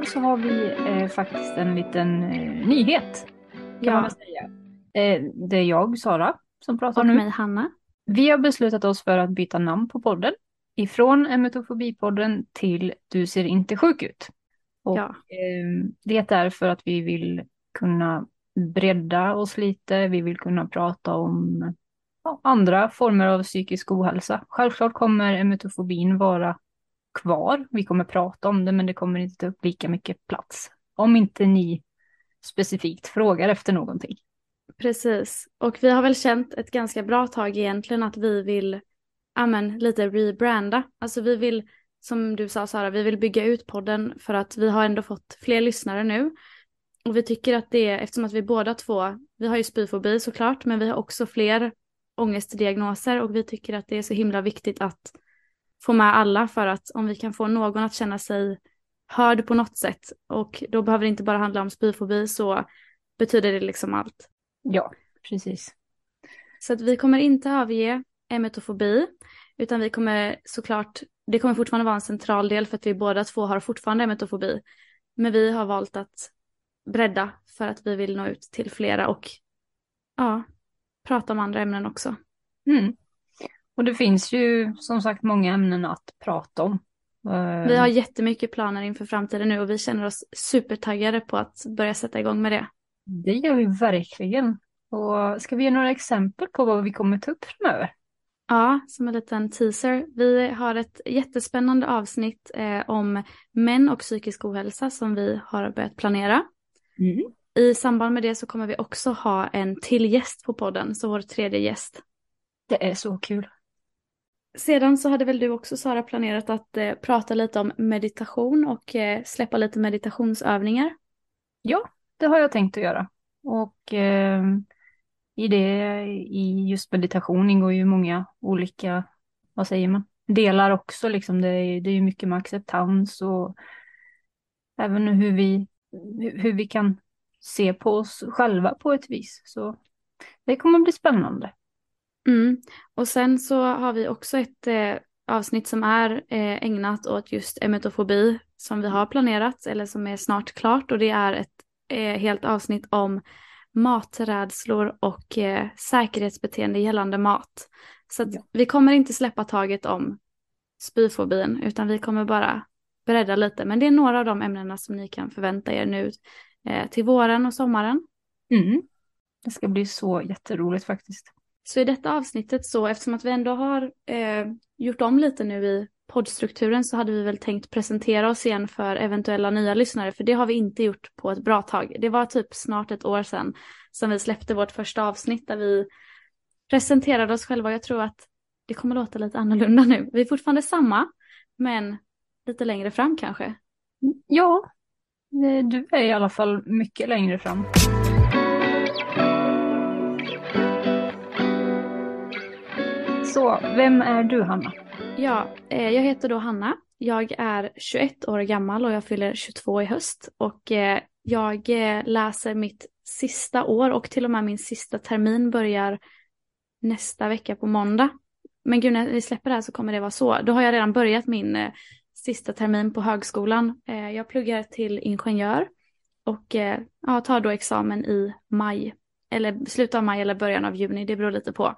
Idag så har vi eh, faktiskt en liten eh, nyhet. Kan Ja. man väl säga. Eh, det är jag, Sara, som pratar Och nu. mig Hanna. Vi har beslutat oss för att byta namn på podden. Ifrån Emetofobipodden till Du ser inte sjuk ut. Och Ja. eh, det är för att vi vill kunna bredda oss lite. Vi vill kunna prata om andra former av psykisk ohälsa. Självklart kommer emetofobin vara kvar. Vi kommer prata om det, men det kommer inte ta upp lika mycket plats. Om inte ni specifikt frågar efter någonting. Precis. Och vi har väl känt ett ganska bra tag egentligen att vi vill, amen, lite rebranda. Alltså vi vill, som du sa Sara, vi vill bygga ut podden för att vi har ändå fått fler lyssnare nu. Och vi tycker att det eftersom att vi båda två, vi har ju spyfobi såklart, men vi har också fler ångestdiagnoser och vi tycker att det är så himla viktigt att få med alla för att om vi kan få någon att känna sig hörd på något sätt och då behöver det inte bara handla om spyfobi så betyder det liksom allt. Ja, precis. Så att vi kommer inte överge emetofobi, utan vi kommer såklart, det kommer fortfarande vara en central del för att vi båda två har fortfarande emetofobi. Men vi har valt att bredda för att vi vill nå ut till flera och ja, prata om andra ämnen också. Mm. Och det finns ju som sagt många ämnen att prata om. Eh, Vi har jättemycket planer inför framtiden nu och vi känner oss supertaggade på att börja sätta igång med det. Det gör vi verkligen. Och ska vi ge några exempel på vad vi kommer ta upp framöver? Ja, som en liten teaser. Vi har ett jättespännande avsnitt eh, om män och psykisk ohälsa som vi har börjat planera. I samband med det så kommer vi också ha en till gäst på podden, så vår tredje gäst. Det är så kul. Sedan så hade väl du också Sara planerat att eh, prata lite om meditation och eh, släppa lite meditationsövningar. Ja, det har jag tänkt att göra. Och eh, i det, i just meditation ingår ju många olika, vad säger man, delar också. Liksom det, är, det är ju mycket med acceptans och även hur vi, hur vi kan se på oss själva på ett vis. Så det kommer bli spännande. Mm. Och sen så har vi också ett eh, avsnitt som är eh, ägnat åt just emetofobi som vi har planerat eller som är snart klart och det är ett eh, helt avsnitt om maträdslor och eh, säkerhetsbeteende gällande mat. Så Ja. vi kommer inte släppa taget om spyfobin utan vi kommer bara bredda lite. Men det är några av de ämnena som ni kan förvänta er nu eh, till våren och sommaren. Mm. Det ska bli så jätteroligt faktiskt. Så i detta avsnittet så, eftersom att vi ändå har eh, gjort om lite nu i poddstrukturen så hade vi väl tänkt presentera oss igen för eventuella nya lyssnare, för det har vi inte gjort på ett bra tag. Det var typ snart ett år sedan som vi släppte vårt första avsnitt där vi presenterade oss själva. Jag tror att det kommer låta lite annorlunda nu. Vi är fortfarande samma, men lite längre fram kanske. Ja, du är i alla fall mycket längre fram. Så, vem är du Hanna? Ja, eh, jag heter då Hanna. Jag är 21 år gammal och jag fyller 22 i höst. Och eh, jag eh, läser mitt sista år och till och med min sista termin börjar nästa vecka på måndag. Men gud, när vi släpper det här så kommer det vara så. Då har jag redan börjat min eh, sista termin på högskolan. Eh, jag pluggar till ingenjör och eh, ja, tar då examen i maj. Eller slutet av maj eller början av juni, det beror lite på.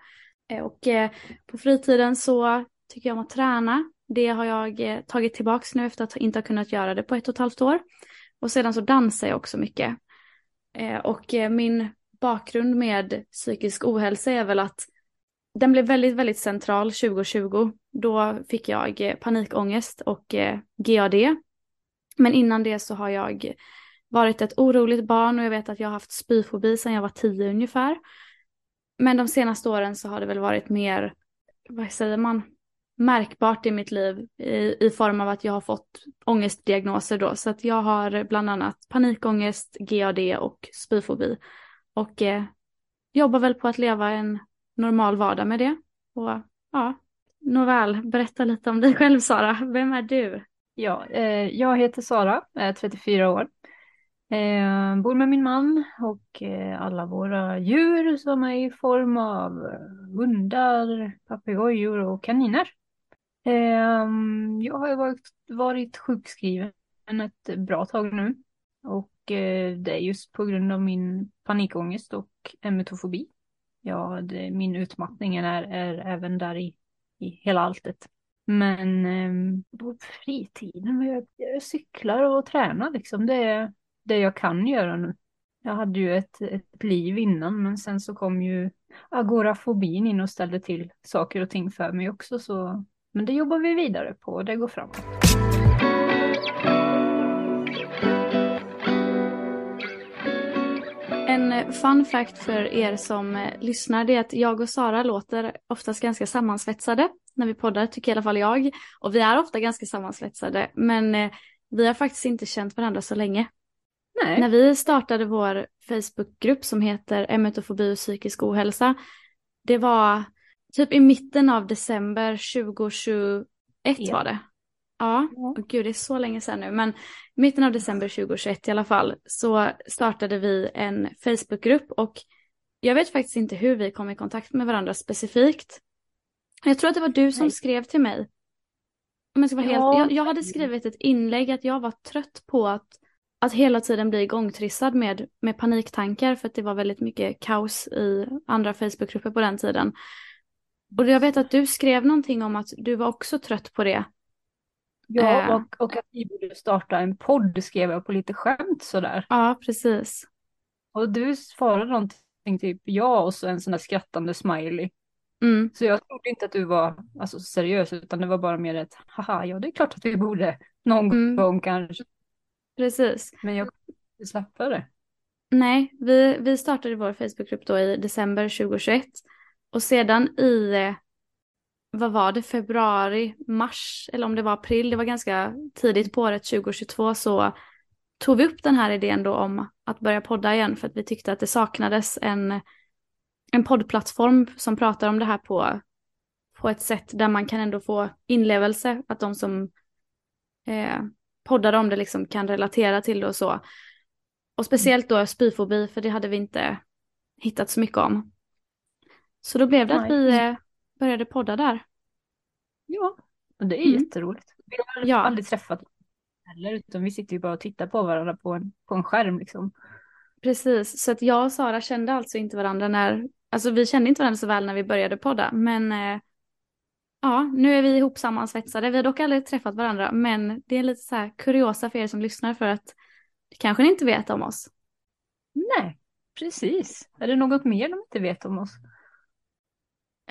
Eh, och eh, på fritiden så tycker jag om att träna. Det har jag eh, tagit tillbaks nu efter att inte ha kunnat göra det på ett och ett halvt år. Och sedan så dansar jag också mycket. Och min bakgrund med psykisk ohälsa är väl att den blev väldigt, väldigt central 2020. Då fick jag panikångest och GAD. Men innan det så har jag varit ett oroligt barn och jag vet att jag har haft spyfobi sedan jag var tio ungefär. Men de senaste åren så har det väl varit mer, vad säger man, märkbart i mitt liv i, i form av att jag har fått ångestdiagnoser då. Så att jag har bland annat panikångest, GAD och spyfobi. Och eh, jobbar väl på att leva en normal vardag med det. Och ja, nåväl, berätta lite om dig själv Sara. Vem är du? Ja, eh, jag heter Sara, är 34 år. Eh, bor med min man och eh, alla våra djur som är i form av eh, hundar, papegojor och kaniner. Eh, jag har ju varit, varit sjukskriven ett bra tag nu. Och eh, det är just på grund av min panikångest och emetofobi. Ja, det, min utmattning är, är även där i, i hela alltet. Men eh, på fritiden, jag, jag cyklar och tränar liksom. Det är det jag kan göra nu. Jag hade ju ett, ett liv innan men sen så kom ju agorafobin in och ställde till saker och ting för mig också. Så, men det jobbar vi vidare på och det går framåt. En fun fact för er som eh, lyssnar det är att jag och Sara låter oftast ganska sammansvetsade när vi poddar, tycker i alla fall jag. Och vi är ofta ganska sammansvetsade, men eh, vi har faktiskt inte känt varandra så länge. Nej. När vi startade vår Facebookgrupp som heter Emetofobi och psykisk ohälsa, det var typ i mitten av december 2021 ja. var det. Ja, ja. Och gud det är så länge sedan nu, men mitten av december 2021 i alla fall så startade vi en Facebookgrupp och jag vet faktiskt inte hur vi kom i kontakt med varandra specifikt. Jag tror att det var du som Nej. skrev till mig. Om jag, ska vara ja. helt, jag, jag hade skrivit ett inlägg att jag var trött på att, att hela tiden bli igångtrissad med, med paniktankar för att det var väldigt mycket kaos i andra Facebookgrupper på den tiden. Och jag vet att du skrev någonting om att du var också trött på det. Ja, eh. och, och att vi borde starta en podd skrev jag på lite skämt sådär. Ja, precis. Och du svarade någonting typ ja och så en sån där skrattande smiley. Mm. Så jag trodde inte att du var alltså, seriös utan det var bara mer ett haha, ja det är klart att vi borde någon mm. gång kanske. Precis. Men jag inte släppa det. Nej, vi, vi startade vår Facebookgrupp då i december 2021 och sedan i, vad var det, februari, mars eller om det var april, det var ganska tidigt på året 2022 så tog vi upp den här idén då om att börja podda igen för att vi tyckte att det saknades en en poddplattform som pratar om det här på, på ett sätt där man kan ändå få inlevelse, att de som eh, poddar om det liksom kan relatera till det och så. Och speciellt då spyfobi, för det hade vi inte hittat så mycket om. Så då blev det att vi eh, började podda där. Ja, och det är mm. jätteroligt. Vi har ja. aldrig träffat heller, utan vi sitter ju bara och tittar på varandra på en, på en skärm liksom. Precis, så att jag och Sara kände alltså inte varandra när Alltså vi kände inte varandra så väl när vi började podda, men eh, ja, nu är vi ihop sammansvetsade. Vi har dock aldrig träffat varandra, men det är lite så här kuriosa för er som lyssnar för att det kanske ni inte vet om oss. Nej, precis. Är det något mer de inte vet om oss?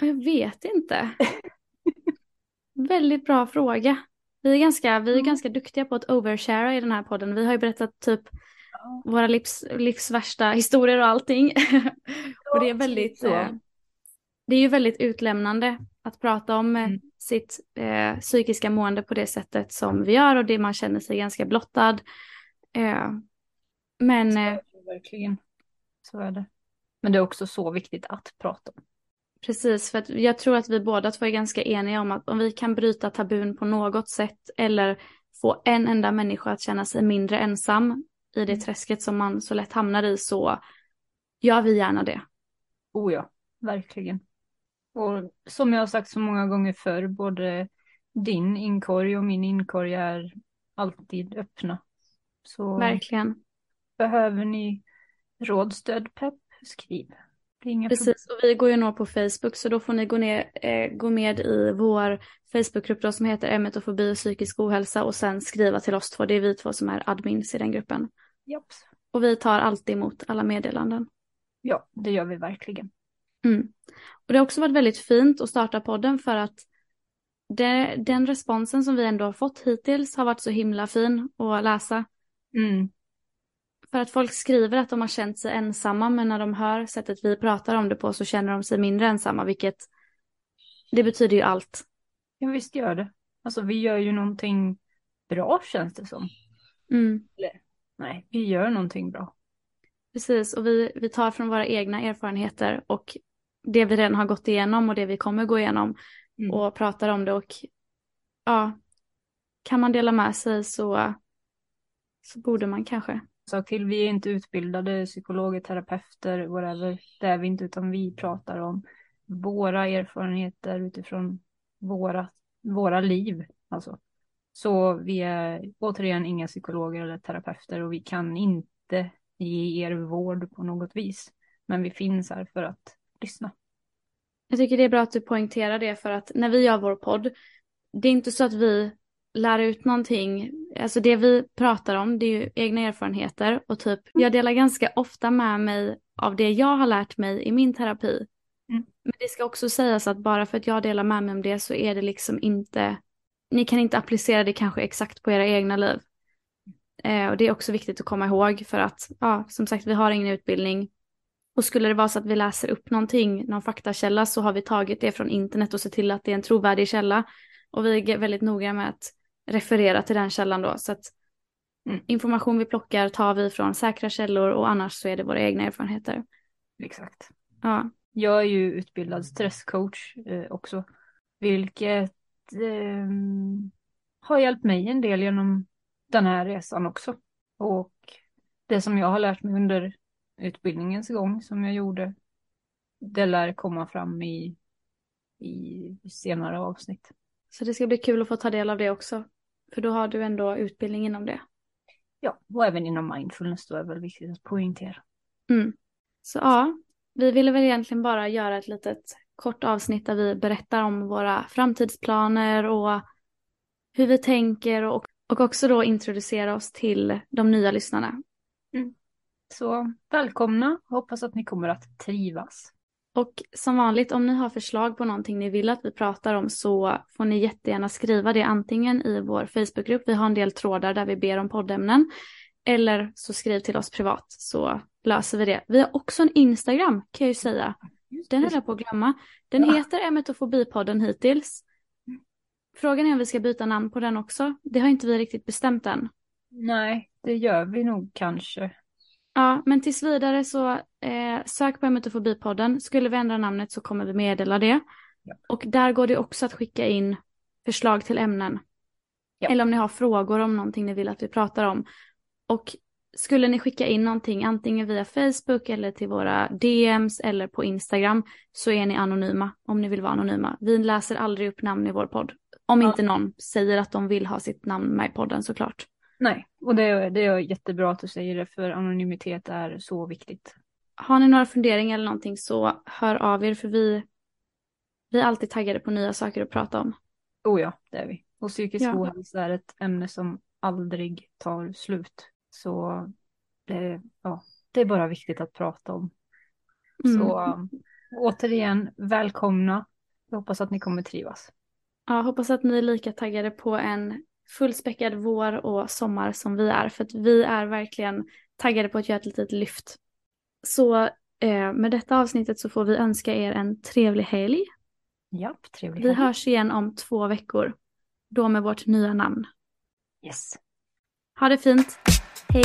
Jag vet inte. Väldigt bra fråga. Vi är, ganska, vi är mm. ganska duktiga på att overshara i den här podden. Vi har ju berättat typ våra livs, livs värsta historier och allting. och det är väldigt, eh, det är ju väldigt utlämnande att prata om eh, mm. sitt eh, psykiska mående på det sättet som vi gör och det man känner sig ganska blottad. Eh, men... Så är det, verkligen. Så är det. Men det är också så viktigt att prata om. Precis, för att jag tror att vi båda två är ganska eniga om att om vi kan bryta tabun på något sätt eller få en enda människa att känna sig mindre ensam i det mm. träsket som man så lätt hamnar i så gör vi gärna det. Oh ja, verkligen. Och som jag har sagt så många gånger förr, både din inkorg och min inkorg är alltid öppna. Så verkligen. Behöver ni råd, stöd, pepp, skriv. Precis, och vi går ju nå på Facebook så då får ni gå, ner, eh, gå med i vår Facebookgrupp då som heter emetofobi och psykisk ohälsa och sen skriva till oss två. Det är vi två som är admins i den gruppen. Japp. Och vi tar alltid emot alla meddelanden. Ja, det gör vi verkligen. Mm. Och det har också varit väldigt fint att starta podden för att det, den responsen som vi ändå har fått hittills har varit så himla fin att läsa. Mm. För att folk skriver att de har känt sig ensamma men när de hör sättet vi pratar om det på så känner de sig mindre ensamma vilket det betyder ju allt. Ja visst gör det. Alltså vi gör ju någonting bra känns det som. Mm. Eller, nej, vi gör någonting bra. Precis, och vi, vi tar från våra egna erfarenheter och det vi redan har gått igenom och det vi kommer gå igenom mm. och pratar om det och ja, kan man dela med sig så, så borde man kanske sak till. Vi är inte utbildade psykologer, terapeuter, whatever. Det är vi inte, utan vi pratar om våra erfarenheter utifrån våra, våra liv. Alltså. Så vi är återigen inga psykologer eller terapeuter och vi kan inte ge er vård på något vis. Men vi finns här för att lyssna. Jag tycker det är bra att du poängterar det för att när vi gör vår podd, det är inte så att vi lär ut någonting. Alltså det vi pratar om det är ju egna erfarenheter och typ jag delar ganska ofta med mig av det jag har lärt mig i min terapi. Mm. Men det ska också sägas att bara för att jag delar med mig om det så är det liksom inte, ni kan inte applicera det kanske exakt på era egna liv. Eh, och det är också viktigt att komma ihåg för att, ja, som sagt, vi har ingen utbildning. Och skulle det vara så att vi läser upp någonting, någon faktakälla, så har vi tagit det från internet och sett till att det är en trovärdig källa. Och vi är väldigt noga med att referera till den källan då. Så att mm. information vi plockar tar vi från säkra källor och annars så är det våra egna erfarenheter. Exakt. Ja. Jag är ju utbildad stresscoach eh, också, vilket eh, har hjälpt mig en del genom den här resan också. Och det som jag har lärt mig under utbildningens gång som jag gjorde, det lär komma fram i, i senare avsnitt. Så det ska bli kul att få ta del av det också. För då har du ändå utbildning inom det. Ja, och även inom mindfulness då är väl viktigt att poängtera. Mm. Så ja, vi ville väl egentligen bara göra ett litet kort avsnitt där vi berättar om våra framtidsplaner och hur vi tänker och, och också då introducera oss till de nya lyssnarna. Mm. Så välkomna, hoppas att ni kommer att trivas. Och som vanligt om ni har förslag på någonting ni vill att vi pratar om så får ni jättegärna skriva det antingen i vår Facebookgrupp, vi har en del trådar där vi ber om poddämnen, eller så skriv till oss privat så löser vi det. Vi har också en Instagram kan jag ju säga. Den höll jag på att glömma. Den ja. heter Emetofobipodden hittills. Frågan är om vi ska byta namn på den också. Det har inte vi riktigt bestämt än. Nej, det gör vi nog kanske. Ja, men tills vidare så eh, sök på Emetofobipodden. Skulle vi ändra namnet så kommer vi meddela det. Ja. Och där går det också att skicka in förslag till ämnen. Ja. Eller om ni har frågor om någonting ni vill att vi pratar om. Och skulle ni skicka in någonting antingen via Facebook eller till våra DMs eller på Instagram så är ni anonyma om ni vill vara anonyma. Vi läser aldrig upp namn i vår podd. Om ja. inte någon säger att de vill ha sitt namn med i podden såklart. Nej, och det, det är jättebra att du säger det för anonymitet är så viktigt. Har ni några funderingar eller någonting så hör av er för vi, vi är alltid taggade på nya saker att prata om. Oh ja, det är vi. Och psykisk ja. ohälsa är ett ämne som aldrig tar slut. Så det, ja, det är bara viktigt att prata om. Mm. Så återigen, välkomna. Jag hoppas att ni kommer trivas. Ja, hoppas att ni är lika taggade på en fullspäckad vår och sommar som vi är. För att vi är verkligen taggade på att göra ett litet lyft. Så eh, med detta avsnittet så får vi önska er en trevlig helg. Japp, trevlig helg. Vi hörs igen om två veckor. Då med vårt nya namn. Yes. Ha det fint. Hej.